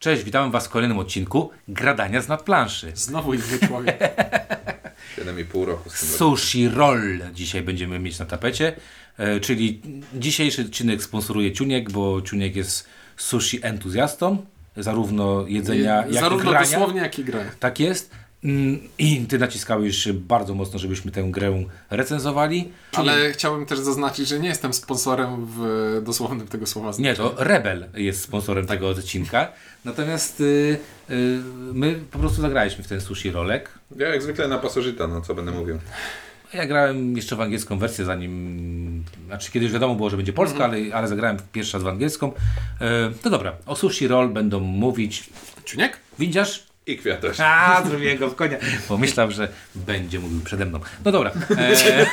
Cześć, witamy Was w kolejnym odcinku Gradania z nadplanszy. Znowu inny człowiek. 7,5 roku z tym Sushi Roll dzisiaj będziemy mieć na tapecie, e, czyli dzisiejszy odcinek sponsoruje Ciuniek, bo Ciuniek jest sushi entuzjastą, zarówno jedzenia, jak i Zarówno grania. dosłownie, jak i grę. Tak jest. Mm, I Ty naciskałeś bardzo mocno, żebyśmy tę grę recenzowali. Ale chciałbym też zaznaczyć, że nie jestem sponsorem w dosłownym tego słowa Nie, to Rebel jest sponsorem tego odcinka. Natomiast y, y, my po prostu zagraliśmy w ten sushi rolek. Ja jak zwykle na pasożyta, no co będę mówił. Ja grałem jeszcze w angielską wersję, zanim. Znaczy, kiedyś wiadomo było, że będzie polska, ale, ale zagrałem pierwszy raz w angielską. E, to dobra, o sushi roll będą mówić. Ciuniek? Windziarz? I kwiatusz. A, zrobiłem go w konia. Pomyślał, że będzie mówił przede mną. No dobra. E,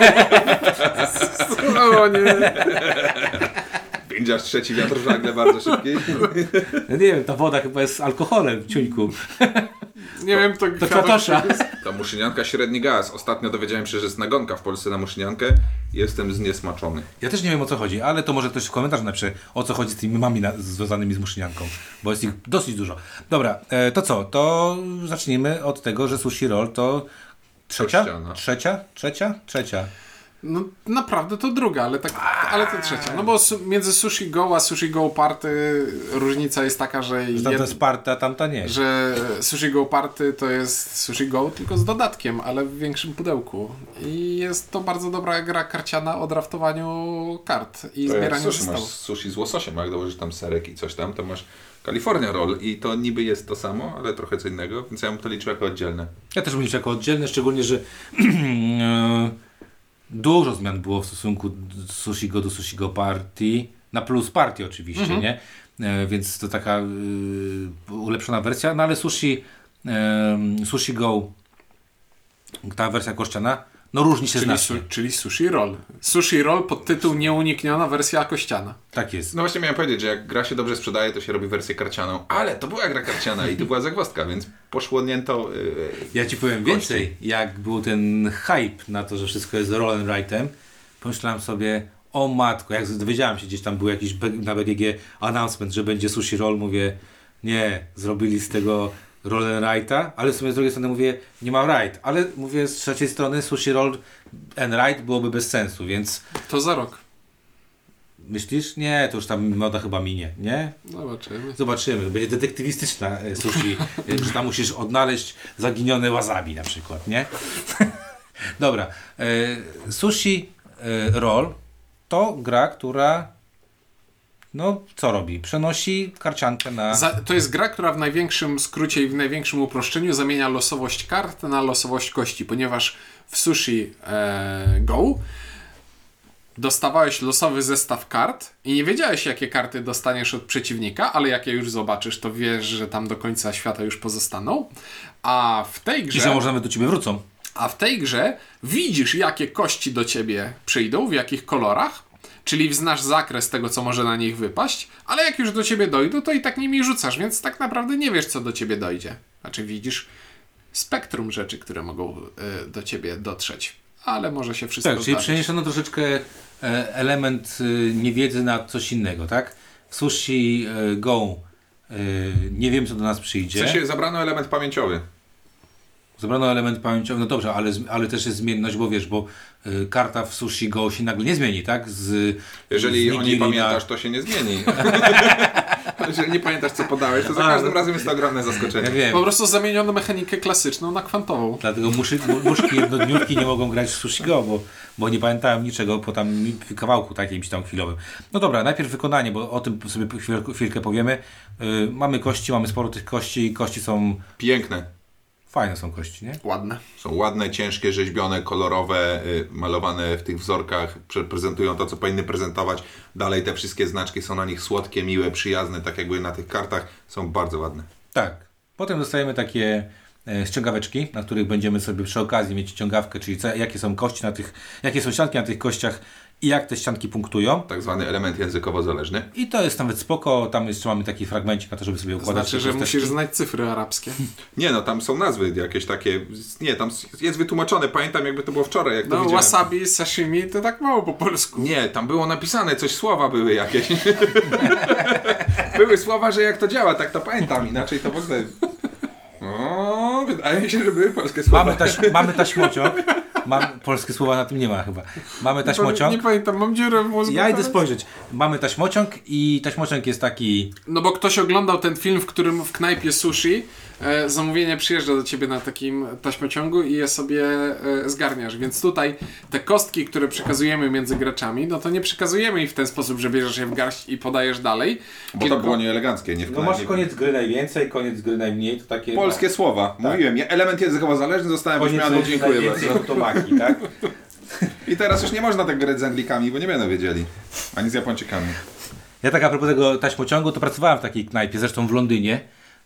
O nie. Windziarz trzeci wiatr w żagle bardzo szybki. nie wiem, ta woda chyba jest alkoholem, ciuńku. Nie wiem, to, To kwiatosza. To muszynianka średni gaz. Ostatnio dowiedziałem się, że jest nagonka w Polsce na muszyniankę. Jestem zniesmaczony. Ja też nie wiem o co chodzi, ale to może ktoś w komentarzu napisze, o co chodzi z tymi mamami na, związanymi z muszynianką, bo jest ich dosyć dużo. Dobra, e, to co? To zacznijmy od tego, że sushi roll to trzecia? Kościana. Trzecia? Trzecia? Trzecia. No naprawdę to druga, ale, tak, ale to trzecia. No bo su między Sushi Go a Sushi Go Party różnica jest taka, że, Że tamta jest parta, tamta nie. że Sushi Go Party to jest Sushi Go tylko z dodatkiem, ale w większym pudełku. I jest to bardzo dobra gra karciana o draftowaniu kart i To zbieraniu sushi masz sushi z łososiem, a jak dołożysz tam serek i coś tam, to masz California Roll i to niby jest to samo, ale trochę co innego, więc ja bym to liczył jako oddzielne. Ja też bym liczył jako oddzielne, szczególnie, że e, dużo zmian było w stosunku do Sushi Go do Sushi Go Party, na plus party oczywiście, nie? E, więc to taka e, ulepszona wersja, no ale Sushi, e, sushi Go, ta wersja kościana, no różni się Czyli, znacznie. su, czyli Sushi Roll. Sushi Roll pod tytuł Nieunikniona wersja kościana. Tak jest. No właśnie miałem powiedzieć, że jak gra się dobrze sprzedaje, to się robi wersję karcianą, ale to była gra karciana i to była zagwozdka, więc poszłodnięto... Yy, Ja ci powiem więcej, jak był ten hype na to, że wszystko jest roll and rightem, pomyślałem sobie, o matko, jak dowiedziałem się, gdzieś tam był jakiś na BGG announcement, że będzie sushi roll, mówię, nie, zrobili z tego roll and righta, ale w sumie z drugiej strony mówię, nie ma right, ale mówię z trzeciej strony sushi roll and right byłoby bez sensu, więc To za rok. myślisz, nie, to już tam moda chyba minie, nie? Zobaczymy. Zobaczymy. Będzie detektywistyczna e, sushi, że tam musisz odnaleźć zaginione wasabi na przykład, nie? Dobra. E, sushi e, Roll to gra, która no co robi? Przenosi karciankę na... Za, to jest gra, która w największym skrócie i w największym uproszczeniu zamienia losowość kart na losowość kości, ponieważ w Sushi e, Go dostawałeś losowy zestaw kart i nie wiedziałeś, jakie karty dostaniesz od przeciwnika, ale jak je już zobaczysz, to wiesz, że tam do końca świata już pozostaną. A w tej I grze... że może nawet do ciebie wrócą. A w tej grze widzisz, jakie kości do ciebie przyjdą, w jakich kolorach, czyli znasz zakres tego, co może na nich wypaść, ale jak już do ciebie dojdą, to i tak nimi rzucasz, więc tak naprawdę nie wiesz, co do ciebie dojdzie. Znaczy widzisz spektrum rzeczy, które mogą y, do ciebie dotrzeć, ale może się wszystko Tak, czyli przeniesiono troszeczkę e, element e, niewiedzy na coś innego, tak? W Sushi e, Go e, nie wiem, co do nas w przyjdzie. sensie zabrano element pamięciowy. Zebrano element pamięciowy, no dobrze, ale, z- ale też jest zmienność, bo wiesz, bo karta w sushi go się nagle nie zmieni, tak? Z, Jeżeli z o niej pamiętasz, to się nie zmieni. Jeżeli nie pamiętasz, co podałeś, to za A, każdym no. razem jest to ogromne zaskoczenie. ja wiem, Po prostu zamieniono mechanikę klasyczną na kwantową. dlatego muszy, mu- muszki jednodniówki nie mogą grać w sushi go, bo, bo nie pamiętałem niczego po tam kawałku takim tam chwilowym. No dobra, najpierw wykonanie, bo o tym sobie chwilkę powiemy. Y, mamy kości, mamy sporo tych kości kości są, Piękne. Fajne są kości, nie? Ładne. Są ładne, ciężkie, rzeźbione, kolorowe, y, malowane w tych wzorkach, pre- prezentują to, co powinny prezentować. Dalej te wszystkie znaczki są na nich słodkie, miłe, przyjazne, tak jakby na tych kartach. Są bardzo ładne. Tak. Potem dostajemy takie e, ściągaweczki, na których będziemy sobie przy okazji mieć ściągawkę, czyli co, jakie są kości na tych, jakie są ścianki na tych kościach i jak te ścianki punktują. Tak zwany element językowo zależny. I to jest nawet spoko, tam jeszcze mamy taki fragmencik na to, żeby sobie układać Znaczy, te że musisz znać cyfry arabskie. Nie no, tam są nazwy jakieś takie, nie, tam jest wytłumaczone, pamiętam jakby to było wczoraj, jak to No, wasabi, sashimi to tak mało po polsku. Nie, tam było napisane, coś słowa były jakieś. były słowa, że jak to działa, tak to pamiętam, inaczej to w ogóle... O, wydaje mi się, że były polskie słowa. Mamy, taś, mamy taśmociąg. Mam, polskie słowa na tym nie ma chyba. Mamy taśmociąg. Nie pamiętam, mam dziurę w mózgu. Ja idę spojrzeć. Mamy taśmociąg i taśmociąg jest taki. No bo ktoś oglądał ten film, w którym w knajpie sushi e, zamówienie przyjeżdża do ciebie na takim taśmociągu i je sobie e, zgarniasz. Więc tutaj te kostki, które przekazujemy między graczami, no to nie przekazujemy ich w ten sposób, że bierzesz je w garść i podajesz dalej. Bo tylko- to było nieeleganckie, nie w No masz koniec gry najwięcej, koniec gry najmniej. To takie. Polskie słowa. Mówiłem, nie, element językowo zależny zostałem wyśmiany, dziękuję bardzo. Tomaki, tak? I teraz już nie można tak grać z Anglikami, bo nie będą wiedzieli. Ani z Japończykami. Ja tak a propos tego taśmociągu, to pracowałem w takiej knajpie, zresztą w Londynie.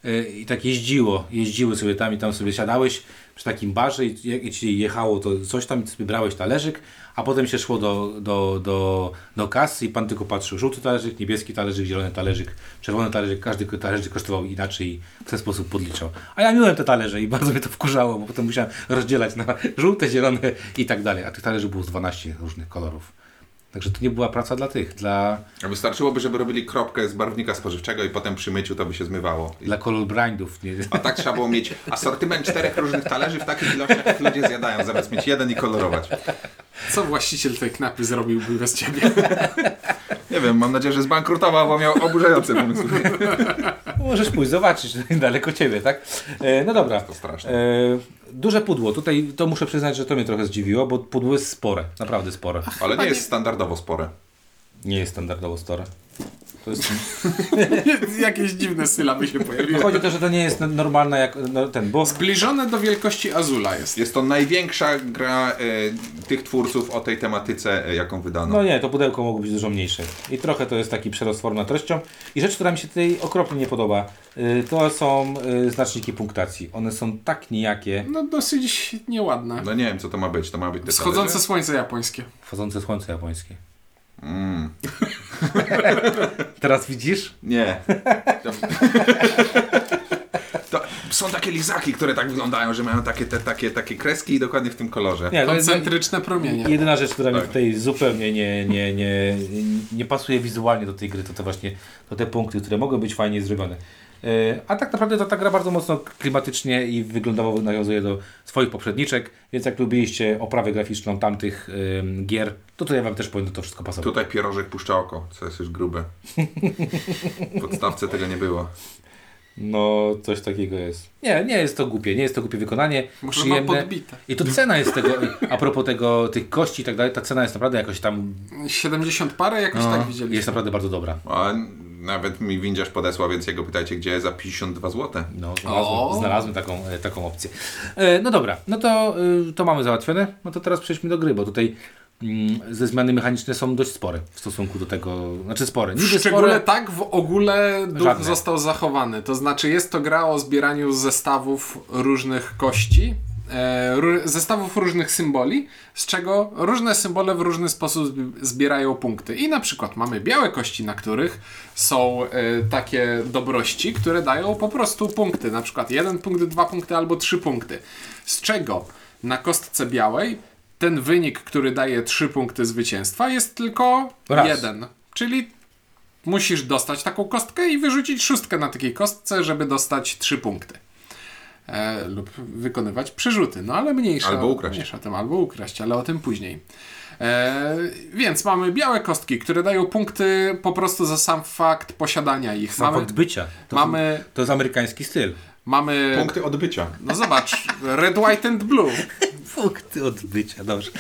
Yy, I tak jeździło, jeździły sobie tam i tam sobie siadałeś przy takim barze i i ci jechało to coś tam i sobie brałeś talerzyk, a potem się szło do, do, do, do kasy i pan tylko patrzył, żółty talerzyk, niebieski talerzyk, zielony talerzyk, czerwony talerzyk, każdy talerzyk kosztował inaczej i w ten sposób podliczał. A ja miałem te talerze i bardzo mnie to wkurzało, bo potem musiałem rozdzielać na żółte, zielone i tak dalej, a tych talerzy było z 12 różnych kolorów. Także to nie była praca dla tych, dla, A Wystarczyłoby, żeby robili kropkę z barwnika spożywczego i potem przy myciu to by się zmywało. dla color blindów. Nie? A tak trzeba było mieć asortyment czterech różnych talerzy w takich ilościach, jak ludzie zjadają, zamiast mieć jeden i kolorować. Co właściciel tej knajpy zrobiłby bez ciebie? Nie wiem, mam nadzieję, że zbankrutował, bo miał oburzające pomysły. Możesz pójść zobaczyć daleko ciebie, tak? E, no dobra. To straszne. E, duże pudło. Tutaj to muszę przyznać, że to mnie trochę zdziwiło, bo pudło jest spore. Naprawdę spore. Ale nie jest standardowo spore. Nie jest standardowo spore. To jest... Jakieś dziwne sylaby się pojawiły. Chodzi o to, że to nie jest normalna jak no, ten, bo Zbliżone do wielkości Azula jest. Jest to największa gra e, tych twórców o tej tematyce, e, jaką wydano. no nie, to pudełko mogło być dużo mniejsze. I trochę to jest taki przerost formy nad treścią. I rzecz, która mi się tutaj okropnie nie podoba, y, to są y, znaczniki punktacji. One są tak nijakie. No dosyć nieładne. No nie wiem, co to ma być. To ma być te Schodzące talerze? słońce japońskie. Wchodzące słońce japońskie. Mm. Teraz widzisz? Nie. To są takie lizaki, które tak wyglądają, że mają takie, te, takie, takie kreski i dokładnie w tym kolorze. Nie, to jest Koncentryczne promienie. jedyna rzecz, która mi Tak. tutaj zupełnie nie, nie, nie, nie pasuje wizualnie do tej gry, to, to właśnie to te punkty, które mogą być fajnie zrobione. E, A tak naprawdę to ta gra bardzo mocno klimatycznie i wyglądowo nawiązuje do swoich poprzedniczek, więc jak lubiliście oprawę graficzną tamtych ym, gier, to tutaj Wam też powinno to wszystko pasować. Tutaj pierożek puszcza oko, co jest już grube. W podstawce tego nie było. No, coś takiego jest. Nie, nie jest to głupie, nie jest to głupie wykonanie, Może przyjemne. podbite. I to cena jest tego, a propos tego, tych kości i tak dalej, ta cena jest naprawdę jakoś tam, 70 parę jakoś no, tak widzieliśmy. jest naprawdę bardzo dobra. A nawet mi windziarz podesłał, więc jego pytajcie, gdzie za 52 zł. No, znalazłem, znalazłem taką, e, taką opcję. E, no dobra, no to, y, to mamy załatwione. No to teraz przejdźmy do gry, bo tutaj mm, ze zmiany mechaniczne są dość spore w stosunku do tego, znaczy spore. W Niby szczególe spore, tak, w ogóle duch Żadne. został zachowany. To znaczy jest to gra o zbieraniu zestawów różnych kości, e, zestawów różnych symboli, z czego różne symbole w różny sposób zbi- zbierają punkty. I na przykład mamy białe kości, na których są e, takie dobrości, które dają po prostu punkty. Na przykład jeden punkt, dwa punkty albo trzy punkty. Z czego na kostce białej ten wynik, który daje trzy punkty zwycięstwa jest tylko Raz. jeden. Czyli musisz dostać taką kostkę i wyrzucić szóstkę na takiej kostce, żeby dostać trzy punkty. E, lub wykonywać przerzuty, no ale mniejsza, Albo ukraść. mniejsza tym, albo ukraść, ale o tym później. E, więc mamy białe kostki, które dają punkty po prostu za sam fakt posiadania ich. sam mamy, fakt bycia. To, mamy, to jest amerykański styl. mamy Punkty odbycia. no zobacz, red, white and blue. Punkty odbycia, dobrze.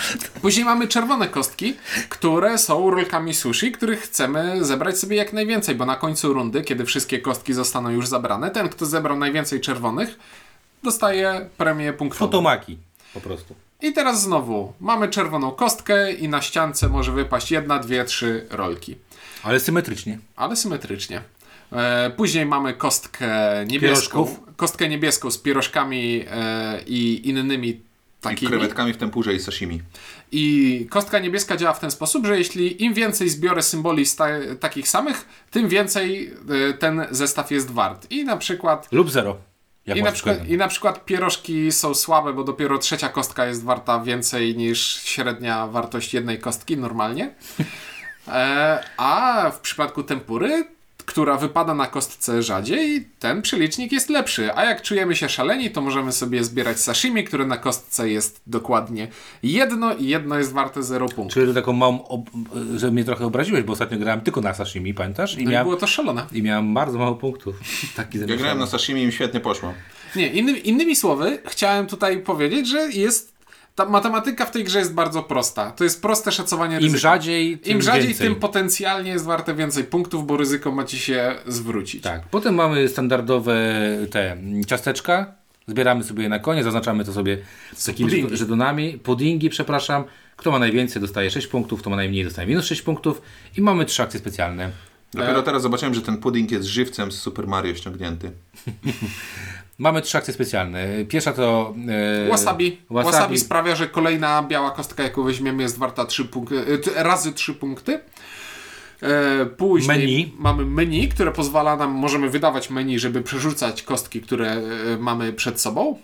Później mamy czerwone kostki, które są rolkami sushi, których chcemy zebrać sobie jak najwięcej, bo na końcu rundy, kiedy wszystkie kostki zostaną już zabrane, ten, kto zebrał najwięcej czerwonych, dostaje premię punktową. Fotomaki po prostu. I teraz znowu mamy czerwoną kostkę i na ściance może wypaść jedna, dwie, trzy rolki. Ale symetrycznie. Ale symetrycznie. E, później mamy kostkę niebieską. Pierożków. Kostkę niebieską z pierożkami e, i innymi I takimi. krewetkami w tempurze i sashimi. I kostka niebieska działa w ten sposób, że jeśli im więcej zbiorę symboli takich samych, tym więcej e, ten zestaw jest wart. I na przykład Lub zero. Jak I na, przykład. I na przykład pierożki są słabe, bo dopiero trzecia kostka jest warta więcej niż średnia wartość jednej kostki normalnie. E, a w przypadku tempury, która wypada na kostce rzadziej, ten przelicznik jest lepszy. A jak czujemy się szaleni, to możemy sobie zbierać sashimi, które na kostce jest dokładnie jedno i jedno jest warte 0 punktów. Czyli to taką małą, ob... że mnie trochę obraziłeś, bo ostatnio grałem tylko na sashimi, pamiętasz? I, No miałem, było to szalone. I miałem bardzo mało punktów. Taki Ja grałem na sashimi i mi świetnie poszło. Nie, inny, innymi słowy, chciałem tutaj powiedzieć, że jest. Ta matematyka w tej grze jest bardzo prosta. To jest proste szacowanie ryzyka. Im rzadziej, tym Im rzadziej, więcej. tym potencjalnie jest warte więcej punktów, bo ryzyko ma ci się zwrócić. Tak. Potem mamy standardowe te ciasteczka. Zbieramy sobie je na koniec, zaznaczamy to sobie z takimi żetonami. Puddingi, przepraszam. Kto ma najwięcej dostaje 6 punktów, kto ma najmniej dostaje minus 6 punktów. I mamy trzy akcje specjalne. Dopiero teraz zobaczyłem, że ten pudding jest żywcem z Super Mario ściągnięty. Mamy trzy akcje specjalne. Pierwsza to... E, Wasabi. wasabi. wasabi. sprawia, że kolejna biała kostka, jaką weźmiemy, jest warta 3 punkty, e, razy 3 punkty. E, później Menu. mamy menu, które pozwala nam, możemy wydawać menu, żeby przerzucać kostki, które e, mamy przed sobą.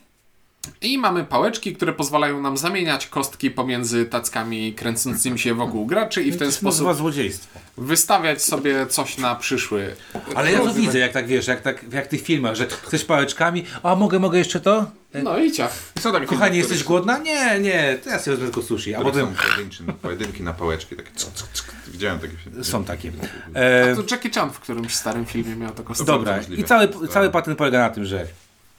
I mamy pałeczki, które pozwalają nam zamieniać kostki pomiędzy tackami kręcącymi się wokół graczy i w ten To się nazywa sposób złodziejstwo. wystawiać sobie coś na przyszły. Ale ja to widzę, jak tak wiesz, jak, tak, jak w tych filmach, że chcesz pałeczkami, a mogę, mogę jeszcze to? No i ciach. Są takie Kochanie, filmy, jesteś głodna? Nie, nie, to ja sobie wezmę tylko sushi. A potem są pojedynczy, pojedynki na pałeczki. Takie... Widziałem takie filmy. są takie. E, To Jackie Chan w którymś starym filmie miał taką scenę. Dobra, możliwe. i cały, To- cały patent polega na tym, że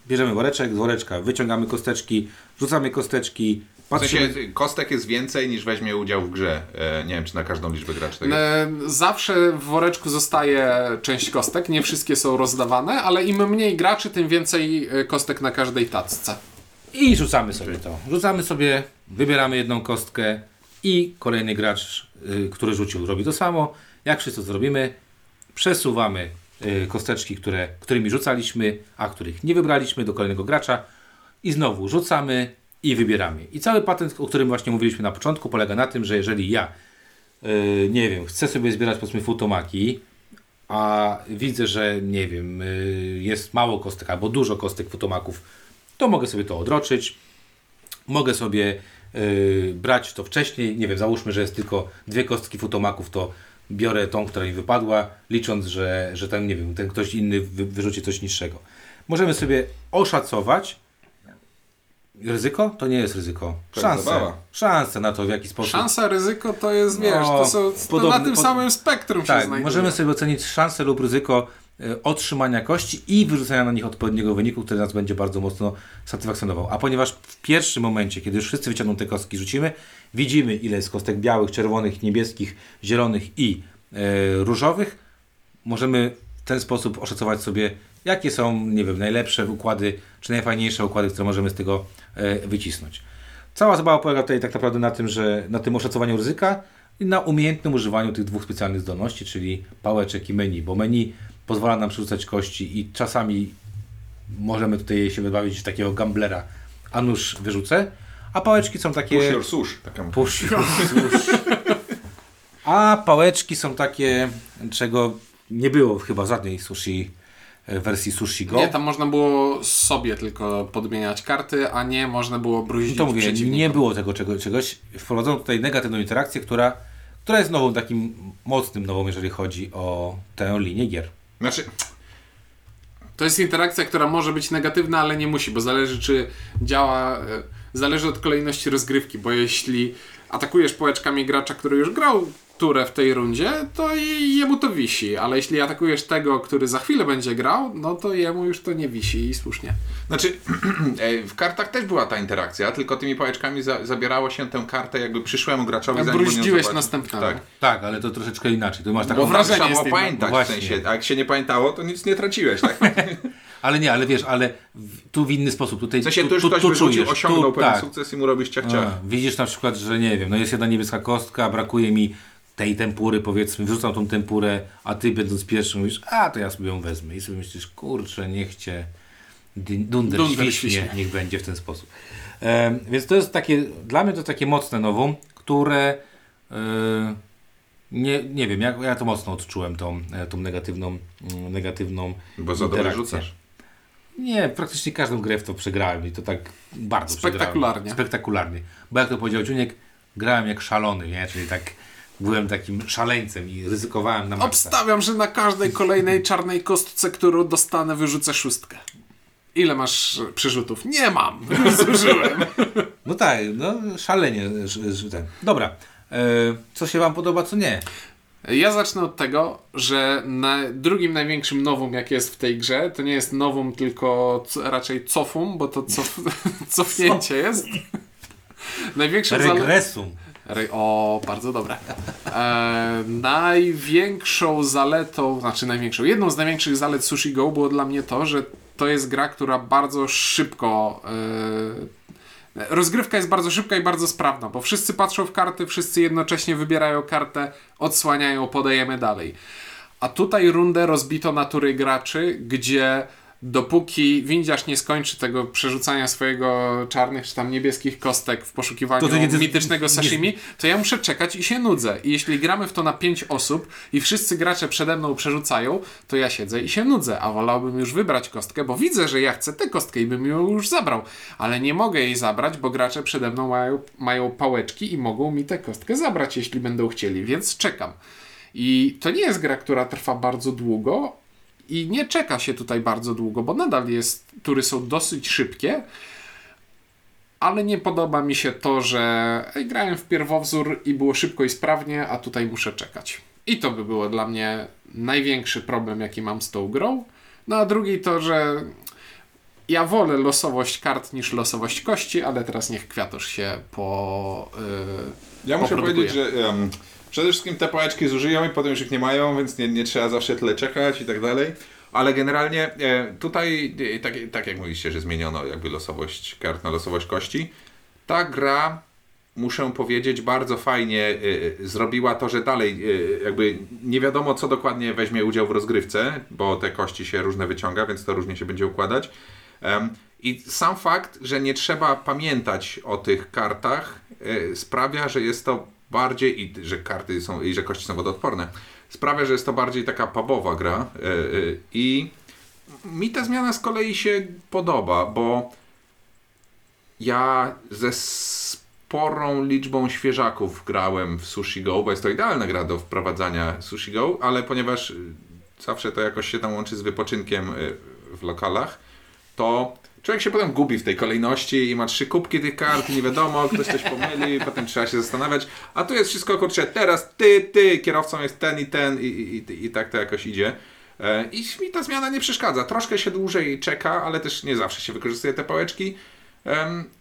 bierzemy woreczek, z woreczka wyciągamy kosteczki, rzucamy kosteczki, W sensie kostek jest więcej niż weźmie udział w grze. E, nie wiem, czy na każdą liczbę graczy tak. E, Zawsze w woreczku zostaje część kostek, nie wszystkie są rozdawane, ale im mniej graczy, tym więcej e, kostek na każdej tacce. I rzucamy sobie to. Rzucamy sobie, wybieramy jedną kostkę i kolejny gracz, y, który rzucił, robi to samo. Jak wszyscy to zrobimy, przesuwamy kosteczki, które, którymi rzucaliśmy, a których nie wybraliśmy do kolejnego gracza i znowu rzucamy i wybieramy. I cały patent, o którym właśnie mówiliśmy na początku, polega na tym, że jeżeli ja, y, nie wiem, chcę sobie zbierać powiedzmy futomaki, a widzę, że nie wiem, y, jest mało kostek albo dużo kostek futomaków, to mogę sobie to odroczyć. Mogę sobie y, brać to wcześniej. Nie wiem, załóżmy, że jest tylko dwie kostki futomaków, to biorę tą, która mi wypadła, licząc, że, że ten, nie wiem, ten ktoś inny wy, wyrzuci coś niższego. Możemy sobie oszacować ryzyko. To nie jest ryzyko. Szanse. Szanse na to, w jaki sposób. Szansa, ryzyko to jest, wiesz, No, to są to podobny- na tym pod- samym spektrum się Tak, znajduje. możemy sobie ocenić szansę lub ryzyko otrzymania kości i wyrzucenia na nich odpowiedniego wyniku, który nas będzie bardzo mocno satysfakcjonował. A ponieważ w pierwszym momencie, kiedy już wszyscy wyciągną te kostki, rzucimy, widzimy ile jest kostek białych, czerwonych, niebieskich, zielonych i e, różowych, możemy w ten sposób oszacować sobie, jakie są, nie wiem, najlepsze układy, czy najfajniejsze układy, które możemy z tego e, wycisnąć. Cała zabawa polega tutaj tak naprawdę na tym, że na tym oszacowaniu ryzyka i na umiejętnym używaniu tych dwóch specjalnych zdolności, czyli pałeczek i menu, bo menu pozwala nam przerzucać kości i czasami możemy tutaj się wybawić w takiego gamblera, a nóż wyrzucę, a pałeczki są takie... Push your sush. Taka... Push your sush. A pałeczki są takie, czego nie było chyba w żadnej sushi, e, wersji Sushi Go. Nie, tam można było sobie tylko podmieniać karty, a nie można było bruździć To mówię, nie było tego czego, czegoś. Wprowadzono tutaj negatywną interakcję, która, która jest nową, takim mocnym nową, jeżeli chodzi o tę linię gier. Znaczy, To jest interakcja, która może być negatywna, ale nie musi, bo zależy czy działa, e, zależy od kolejności rozgrywki, bo jeśli atakujesz pałeczkami gracza, który już grał turę w tej rundzie, to i jemu to wisi, ale jeśli atakujesz tego, który za chwilę będzie grał, no to jemu już to nie wisi i słusznie. znaczy w kartach też była ta interakcja, tylko tymi pałeczkami za, zabierało się tę kartę jakby przyszłemu graczowi. zanim Bruździłeś następnego. Tak. Tak, ale to troszeczkę inaczej. To masz taką... Bo wrażenie Trzeba było pamiętać No w właśnie. sensie, a jak się nie pamiętało, to nic nie traciłeś, tak? Ale nie, ale wiesz, ale w, tu w inny sposób. Tutaj, W sensie tu, tu już tu, ktoś tu wyrzucił, czujesz, osiągnął tu, pewien tak. sukces i mu robisz ciach ciach. A, widzisz na przykład, że nie wiem, no jest jedna niebieska kostka, brakuje mi tej tempury, powiedzmy, wrzucam tą tempurę, a ty będąc pierwszy mówisz, a to ja sobie ją wezmę. I sobie myślisz, kurczę, niech cię dunder, Dunder świśnie, niech będzie w ten sposób. Em, więc to jest takie, dla mnie to takie mocne nowum, które e, nie, nie wiem, ja, ja to mocno odczułem, tą, e, tą negatywną, mm, negatywną Bo za dobrze rzucasz. Nie, praktycznie każdą grę w to przegrałem i to tak bardzo Spektakularnie. przegrałem. Spektakularnie. Bo jak to powiedział Ciuniek, grałem jak szalony, nie? Czyli tak byłem takim szaleńcem i ryzykowałem na maksa. Obstawiam, że na każdej kolejnej czarnej kostce, którą dostanę, wyrzucę szóstkę. Ile masz przerzutów? Nie mam. Zużyłem. No tak, no szalenie. ten. Dobra, e, co się Wam podoba, co nie? Ja zacznę od tego, że na drugim największym nowum, jak jest w tej grze, to nie jest nowum, tylko raczej cofum, bo to cof, cofnięcie jest. Największą zale- Regresum. Re- O, bardzo dobre. E, największą zaletą, znaczy największą, jedną z największych zalet Sushi Go było dla mnie to, że to jest gra, która bardzo szybko. E, rozgrywka jest bardzo szybka i bardzo sprawna, bo wszyscy patrzą w karty, wszyscy jednocześnie wybierają kartę, odsłaniają, podajemy dalej. A tutaj rundę rozbito natury graczy, gdzie dopóki windziarz nie skończy tego przerzucania swojego czarnych czy tam niebieskich kostek w poszukiwaniu To nie- mitycznego nie- sashimi, to ja muszę czekać i się nudzę. I jeśli gramy w to na 5 osób i wszyscy gracze przede mną przerzucają, to ja siedzę i się nudzę, a wolałbym już wybrać kostkę, bo widzę, że ja chcę tę kostkę i bym ją już zabrał, ale nie mogę jej zabrać, bo gracze przede mną mają, mają pałeczki i mogą mi tę kostkę zabrać, jeśli będą chcieli, więc czekam. I to nie jest gra, która trwa bardzo długo i nie czeka się tutaj bardzo długo, bo nadal jest, tury są dosyć szybkie, ale nie podoba mi się to, że grałem w pierwowzór i było szybko i sprawnie, a tutaj muszę czekać. I to by było dla mnie największy problem, jaki mam z tą grą. No a drugi to, że ja wolę losowość kart niż losowość kości, ale teraz niech kwiatusz się po. Yy, Ja muszę powiedzieć, że przede wszystkim te pałeczki zużyją i potem już ich nie mają, więc nie, nie trzeba zawsze tyle czekać i tak dalej. Ale generalnie e, tutaj, e, tak, tak jak mówiliście, że zmieniono jakby losowość kart na losowość kości, ta gra, muszę powiedzieć, bardzo fajnie e, zrobiła to, że dalej jakby nie wiadomo co dokładnie weźmie udział w rozgrywce, bo te kości się różne wyciąga, więc to różnie się będzie układać. I sam fakt, że nie trzeba pamiętać o tych kartach, sprawia, że jest to bardziej, i że karty są, i że kości są wodoodporne, sprawia, że jest to bardziej taka pubowa gra. e, e, I mi ta zmiana z kolei się podoba, bo ja ze sporą liczbą świeżaków grałem w Sushi Go, bo jest to idealna gra do wprowadzania Sushi Go, ale ponieważ y, zawsze to jakoś się tam łączy z wypoczynkiem w lokalach, to człowiek się potem gubi w tej kolejności i ma trzy kubki tych kart, nie wiadomo, ktoś coś pomyli, potem trzeba się zastanawiać, a tu jest wszystko, kurczę, teraz ty, ty, kierowcą jest ten i ten i, i, i, i tak to jakoś idzie. E, I mi ta zmiana nie przeszkadza. Troszkę się dłużej czeka, ale też nie zawsze się wykorzystuje te pałeczki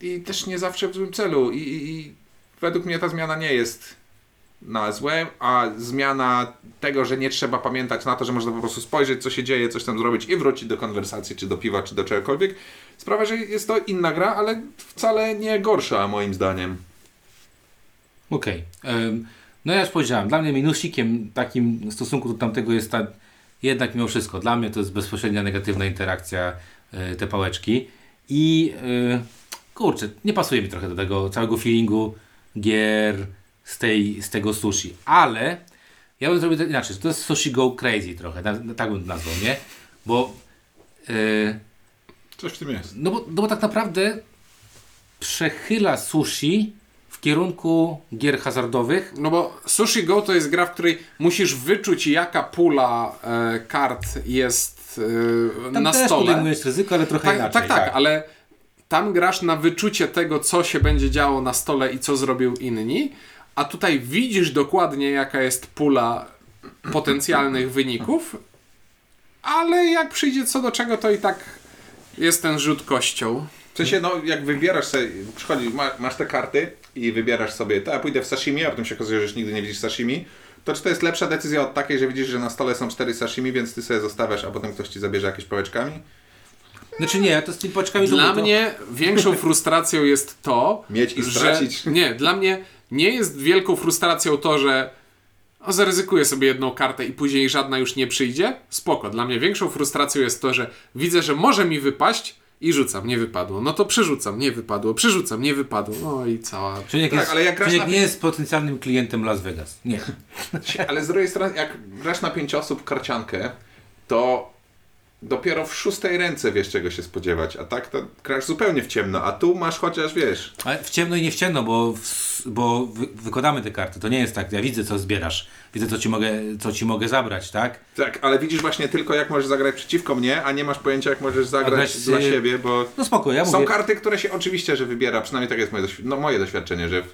i też nie zawsze w złym celu. I, I według mnie ta zmiana nie jest na złe, a zmiana tego, że nie trzeba pamiętać na to, że można po prostu spojrzeć, co się dzieje, coś tam zrobić i wrócić do konwersacji, czy do piwa, czy do czegokolwiek, sprawia, że jest to inna gra, ale wcale nie gorsza moim zdaniem. Okej. Em, No ja już powiedziałem, dla mnie minusikiem takim w stosunku do tamtego jest ta, jednak mimo wszystko, dla mnie to jest bezpośrednia negatywna interakcja e, te pałeczki i e, kurczę, nie pasuje mi trochę do tego całego feelingu gier z, tej, z tego sushi, ale ja bym zrobił to inaczej, to jest sushi go crazy trochę, tak, tak bym to nazwał, nie? Bo e, Coś w tym jest. no bo, no bo tak naprawdę przechyla sushi w kierunku gier hazardowych. No bo Sushi Go to jest gra, w której musisz wyczuć, jaka pula e, kart jest e, Tam na też stole. podejmujesz ryzyko, ale trochę Tak, inaczej. tak, tak, ale tam grasz na wyczucie tego, co się będzie działo na stole i co zrobił inni, a tutaj widzisz dokładnie, jaka jest pula potencjalnych wyników, ale jak przyjdzie co do czego, to i tak jest ten rzut kością. W sensie, no, jak wybierasz sobie, przychodzi, ma, masz te karty i wybierasz sobie, to ja pójdę w sashimi, a potem się okazuje, że już nigdy nie widzisz sashimi, to czy to jest lepsza decyzja od takiej, że widzisz, że na stole są cztery sashimi, więc ty sobie zostawiasz, a potem ktoś ci zabierze jakieś pałeczkami? Znaczy nie, to z tymi paczkami Dla to, mnie większą frustracją jest to, Mieć i że stracić. nie, dla mnie nie jest wielką frustracją to, że o, zaryzykuję sobie jedną kartę i później żadna już nie przyjdzie, spoko. Dla mnie większą frustracją jest to, że widzę, że może mi wypaść i rzucam, nie wypadło. No to przerzucam, nie wypadło, przerzucam, nie wypadło. No i cała... Czyli jak, Tak, jest, ale jak czyli jak nie jest potencjalnym klientem Las Vegas. Nie. Ale z drugiej strony, jak grasz na pięć osób karciankę, to dopiero w szóstej ręce wiesz czego się spodziewać, a tak to grasz zupełnie w ciemno, a tu masz chociaż wiesz. Ale w ciemno i nie w ciemno, bo, w, bo wy, wykładamy te karty. To nie jest tak, ja widzę co zbierasz, widzę co ci mogę, co ci mogę zabrać, tak? Tak, ale widzisz właśnie tylko jak możesz zagrać przeciwko mnie, a nie masz pojęcia jak możesz zagrać grać, dla y, siebie, bo No spoko, ja są mówię. karty, które się oczywiście, że wybiera, przynajmniej tak jest moje, doświ- no, moje doświadczenie, że w,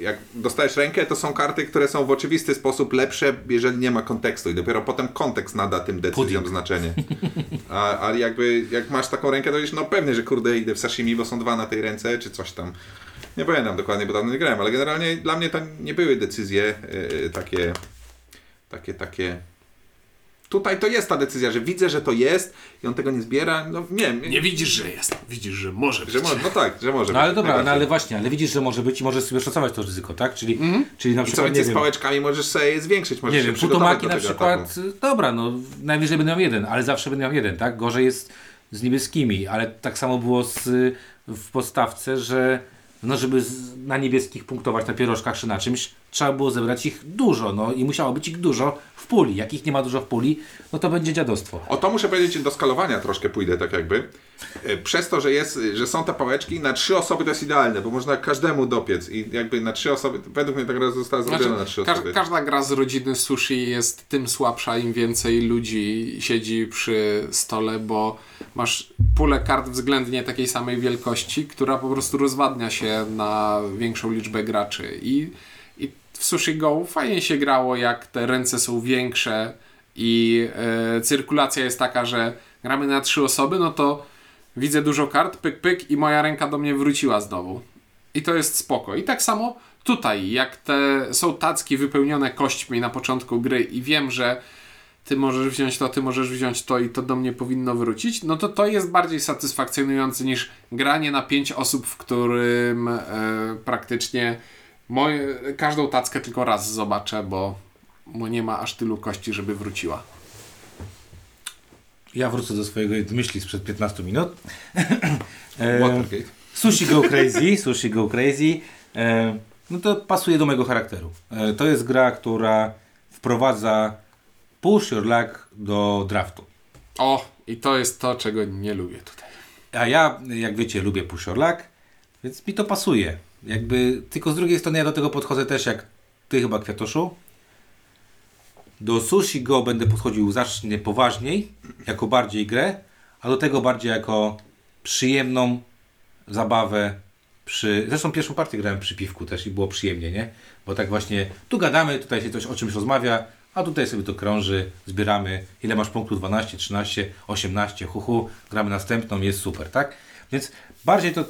jak dostajesz rękę, to są karty, które są w oczywisty sposób lepsze, jeżeli nie ma kontekstu i dopiero potem kontekst nada tym decyzjom znaczenie. A, a jakby, jak masz taką rękę, to już no pewnie, że kurde idę w sashimi, bo są dwa na tej ręce, czy coś tam. Nie pamiętam dokładnie, bo dawno nie grałem, ale generalnie dla mnie to nie były decyzje yy, takie, takie, takie... Tutaj to jest ta decyzja, że widzę, że to jest i on tego nie zbiera, no nie wiem. Nie widzisz, że jest. Widzisz, że może być. Że może, no tak, że może No ale być, dobra, no ale właśnie, ale widzisz, że może być i możesz sobie szacować to ryzyko, tak? Czyli, czyli na I co przykład, nie z wiem, pałeczkami możesz sobie je zwiększyć, możesz nie się wiem, przygotować putomaki do na tego przykład, ataku. dobra, no najwyżej będę miał jeden, ale zawsze będę miał jeden, tak? Gorzej jest z niebieskimi, ale tak samo było z, w podstawce, że no żeby z, na niebieskich punktować na pierożkach czy na czymś, trzeba było zebrać ich dużo, no i musiało być ich dużo w puli. Jak ich nie ma dużo w puli, no to będzie dziadostwo. O to muszę powiedzieć, do skalowania troszkę pójdę tak jakby. E, Przez to, że, jest, że są te pałeczki, na trzy osoby to jest idealne, bo można każdemu dopiec i jakby na trzy osoby, według mnie ta gra została zrobiona na trzy Znaczy, ka- osoby. każda gra z rodziny sushi jest tym słabsza, im więcej ludzi siedzi przy stole, bo masz pulę kart względnie takiej samej wielkości, która po prostu rozwadnia się na większą liczbę graczy. I, i w Sushi Go fajnie się grało, jak te ręce są większe i e, cyrkulacja jest taka, że gramy na trzy osoby, no to widzę dużo kart, pyk, pyk i moja ręka do mnie wróciła znowu. I to jest spoko. I tak samo tutaj, jak te są tacki wypełnione kośćmi na początku gry i wiem, że ty możesz wziąć to, ty możesz wziąć to i to do mnie powinno wrócić, no to to jest bardziej satysfakcjonujące niż granie na pięć osób, w którym e, praktycznie moje, każdą tackę tylko raz zobaczę, bo, bo nie ma aż tylu kości, żeby wróciła. Ja wrócę do swojego myśli sprzed 15 minut. E, Watergate. Sushi Go Crazy, Sushi Go Crazy. E, no to pasuje do mojego charakteru. E, to jest gra, która wprowadza push your luck do draftu. O, i to jest to, czego nie lubię tutaj. A ja, jak wiecie, lubię push your luck, więc mi to pasuje. Jakby, tylko z drugiej strony ja do tego podchodzę też jak ty chyba, Kwiatoszu. Do Sushi Go będę podchodził znacznie poważniej, jako bardziej grę, a do tego bardziej jako przyjemną zabawę przy... Zresztą pierwszą partię grałem przy piwku też i było przyjemnie, nie? Bo tak właśnie tu gadamy, tutaj się coś o czymś rozmawia, a tutaj sobie to krąży, zbieramy. Ile masz punktów? 12, 13, 18, huhu, gramy następną, jest super, tak? Więc bardziej to,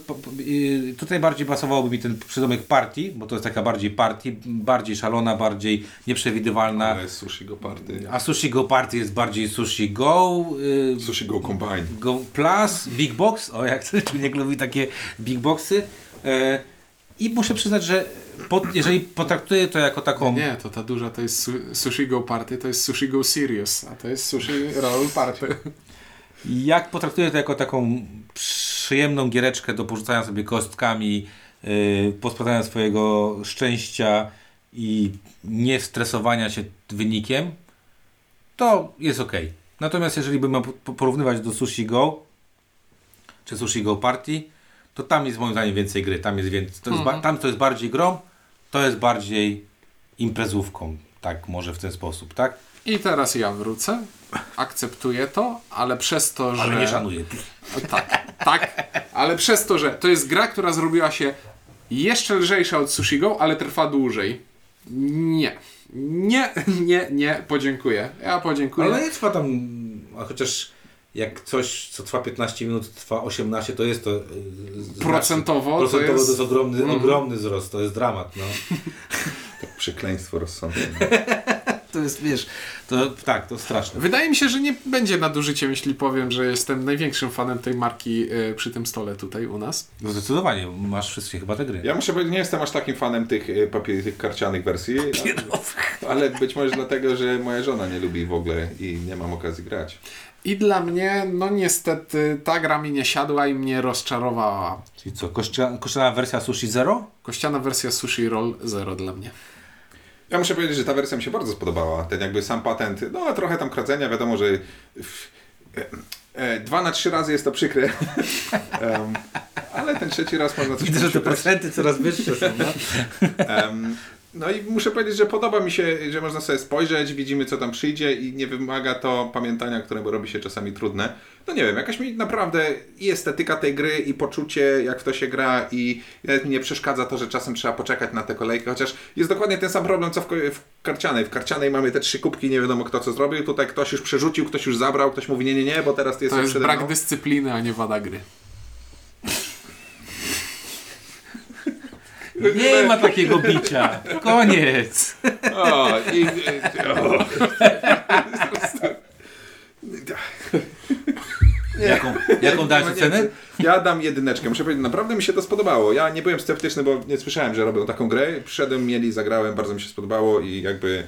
tutaj bardziej pasowałoby mi ten przydomek partii, bo to jest taka bardziej partii, bardziej szalona, bardziej nieprzewidywalna. Ale jest Sushi Go Party. A Sushi Go Party jest bardziej Sushi Go, yy, Sushi Go Combine. Go Plus, Big Box, o jak człowiek lubi takie Big Boxy. E, I muszę przyznać, że pod, jeżeli potraktuję to jako taką... Nie, to ta duża to jest su Sushi Go Party, to jest Sushi Go Serious, a to jest Sushi Roll Party. Jak potraktuję to jako taką przyjemną giereczkę do porzucania sobie kostkami, yy, posprawdzania swojego szczęścia i nie stresowania się wynikiem, to jest ok. Natomiast jeżeli bym miał po- porównywać do Sushi Go czy Sushi Go Party, to tam jest moim zdaniem więcej gry. Tam, jest więcej, to jest ba- tam to jest bardziej grą, to jest bardziej imprezówką. Tak, może w ten sposób, tak? I teraz ja wrócę, akceptuję to, ale przez to, że... Ale nie szanuję. Tak, tak, ale przez to, że to jest gra, która zrobiła się jeszcze lżejsza od Sushi Go, ale trwa dłużej. Nie. Nie, nie, nie, podziękuję. Ja podziękuję. Ale nie trwa tam, a chociaż jak coś, co trwa 15 minut, trwa 18, to jest to... yy, znacznie- Procentowo to procentowo to jest- jest ogromny, Mhm. ogromny wzrost, to jest dramat. No. Przekleństwo rozsądne. To jest, wiesz, to tak, to straszne. Wydaje mi się, że nie będzie nadużyciem, jeśli powiem, że jestem największym fanem tej marki y, przy tym stole tutaj u nas. No Zdecydowanie, masz wszystkie chyba te gry. Ja muszę powiedzieć, nie jestem aż takim fanem tych, y, papier, tych karcianych wersji, ale, ale być może dlatego, że moja żona nie lubi w ogóle i nie mam okazji grać. I dla mnie, no niestety, ta gra mi nie siadła i mnie rozczarowała. Czyli co, kościa- kościana wersja Sushi Zero? Kościana wersja Sushi Roll Zero dla mnie. Ja muszę powiedzieć, że ta wersja mi się bardzo spodobała. Ten jakby sam patent, no trochę tam kradzenia, wiadomo, że e, e, dwa na trzy razy jest to przykre. Em, ale ten trzeci raz można coś Widzę, że te procenty coraz wyższe są. No? Em, no i muszę powiedzieć, że podoba mi się, że można sobie spojrzeć, widzimy co tam przyjdzie i nie wymaga to pamiętania, które robi się czasami trudne. No nie wiem, jakaś mi naprawdę i estetyka tej gry i poczucie jak w to się gra i nawet mi nie przeszkadza to, że czasem trzeba poczekać na tę kolejkę, chociaż jest dokładnie ten sam problem co w, w karcianej. W karcianej mamy te trzy kubki, nie wiadomo kto co zrobił, tutaj ktoś już przerzucił, ktoś już zabrał, ktoś mówi nie, nie, nie, bo teraz ty To jest brak dyscypliny, a nie wada gry. Nie ma takiego bicia. Koniec. O, i, o. Jaką, jaką Nie dałeś nic. Ja dam jedyneczkę. Muszę powiedzieć, naprawdę mi się to spodobało. Ja nie byłem sceptyczny, bo nie słyszałem, że robią taką grę. Przyszedłem, mieli, zagrałem, bardzo mi się spodobało i jakby...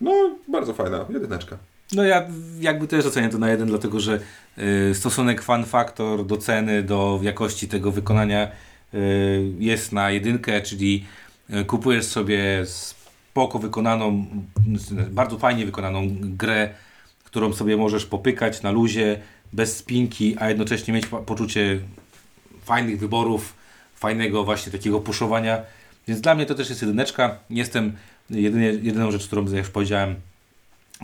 No, bardzo fajna. Jedyneczka. No ja jakby też ocenię to na jeden, dlatego że y, stosunek fan factor do ceny, do jakości tego wykonania jest na jedynkę, czyli y, kupujesz sobie spoko wykonaną, y, bardzo fajnie wykonaną grę, którą sobie możesz popykać na luzie, bez spinki, a jednocześnie mieć po- poczucie fajnych wyborów, fajnego właśnie takiego puszowania. Więc dla mnie to też jest jedyneczka. Jestem jedynie, jedyną rzecz, którą jak już powiedziałem,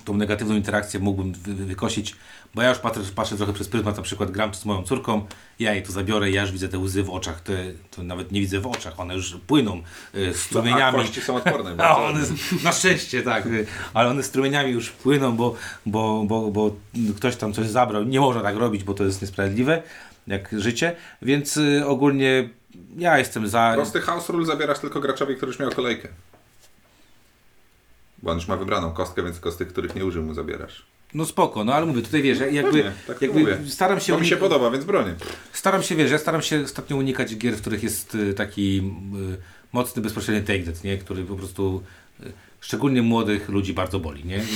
tą negatywną interakcję mógłbym wy, wy- wykosić, bo ja już patrzę, patrzę trochę przez pryzmat, na przykład gram z moją córką, ja jej to zabiorę, ja już widzę te łzy w oczach, te, to nawet nie widzę w oczach, one już płyną y, A strumieniami. kości są odporne. A one, na szczęście tak, y, ale one strumieniami już płyną, bo, bo, bo, bo ktoś tam coś zabrał. Nie można tak robić, bo to jest niesprawiedliwe, jak życie, więc y, ogólnie ja jestem za. Prosty house rule zabierasz tylko graczowi, który już miał kolejkę. Bo on już ma wybraną kostkę, więc tylko z tych, których nie użył mu zabierasz. No spoko, no ale mówię, tutaj wiesz, jakby, Pewnie, tak jakby mówię. staram się To mi się podoba, więc bronię. Staram się, wiesz, ja staram się ostatnio unikać gier, w których jest y, taki y, mocny, bezpośredni take nie? Który po prostu y, szczególnie młodych ludzi bardzo boli, nie?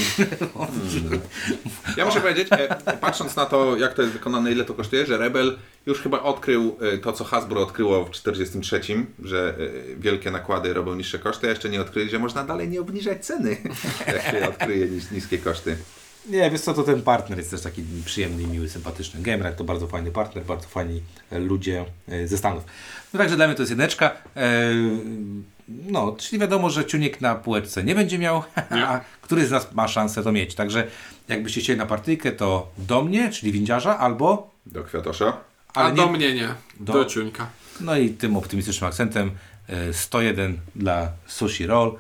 Ja muszę powiedzieć, e, patrząc na to, jak to jest wykonane, ile to kosztuje, że Rebel już chyba odkrył e, to, co Hasbro odkryło w 43, że e, wielkie nakłady robią niższe koszty, a jeszcze nie odkryli, że można dalej nie obniżać ceny, jak się odkryje nis- niskie koszty. Nie, wiesz co, to ten partner jest też taki przyjemny, miły, sympatyczny. Gamerek to bardzo fajny partner, bardzo fajni e, ludzie ze Stanów. No także dla mnie to jest jedyneczka. No, czyli wiadomo, że ciunik na półeczce nie będzie miał, a który z nas ma szansę to mieć. Także jakbyście chcieli na partyjkę, to do mnie, czyli windziarza, albo... Do Kwiatosza. A Ale do nie- mnie nie. do- Do, ciuńka. No i tym optymistycznym akcentem e, 101 dla Sushi Roll.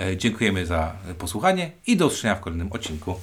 E, Dziękujemy za posłuchanie i do usłyszenia w kolejnym odcinku.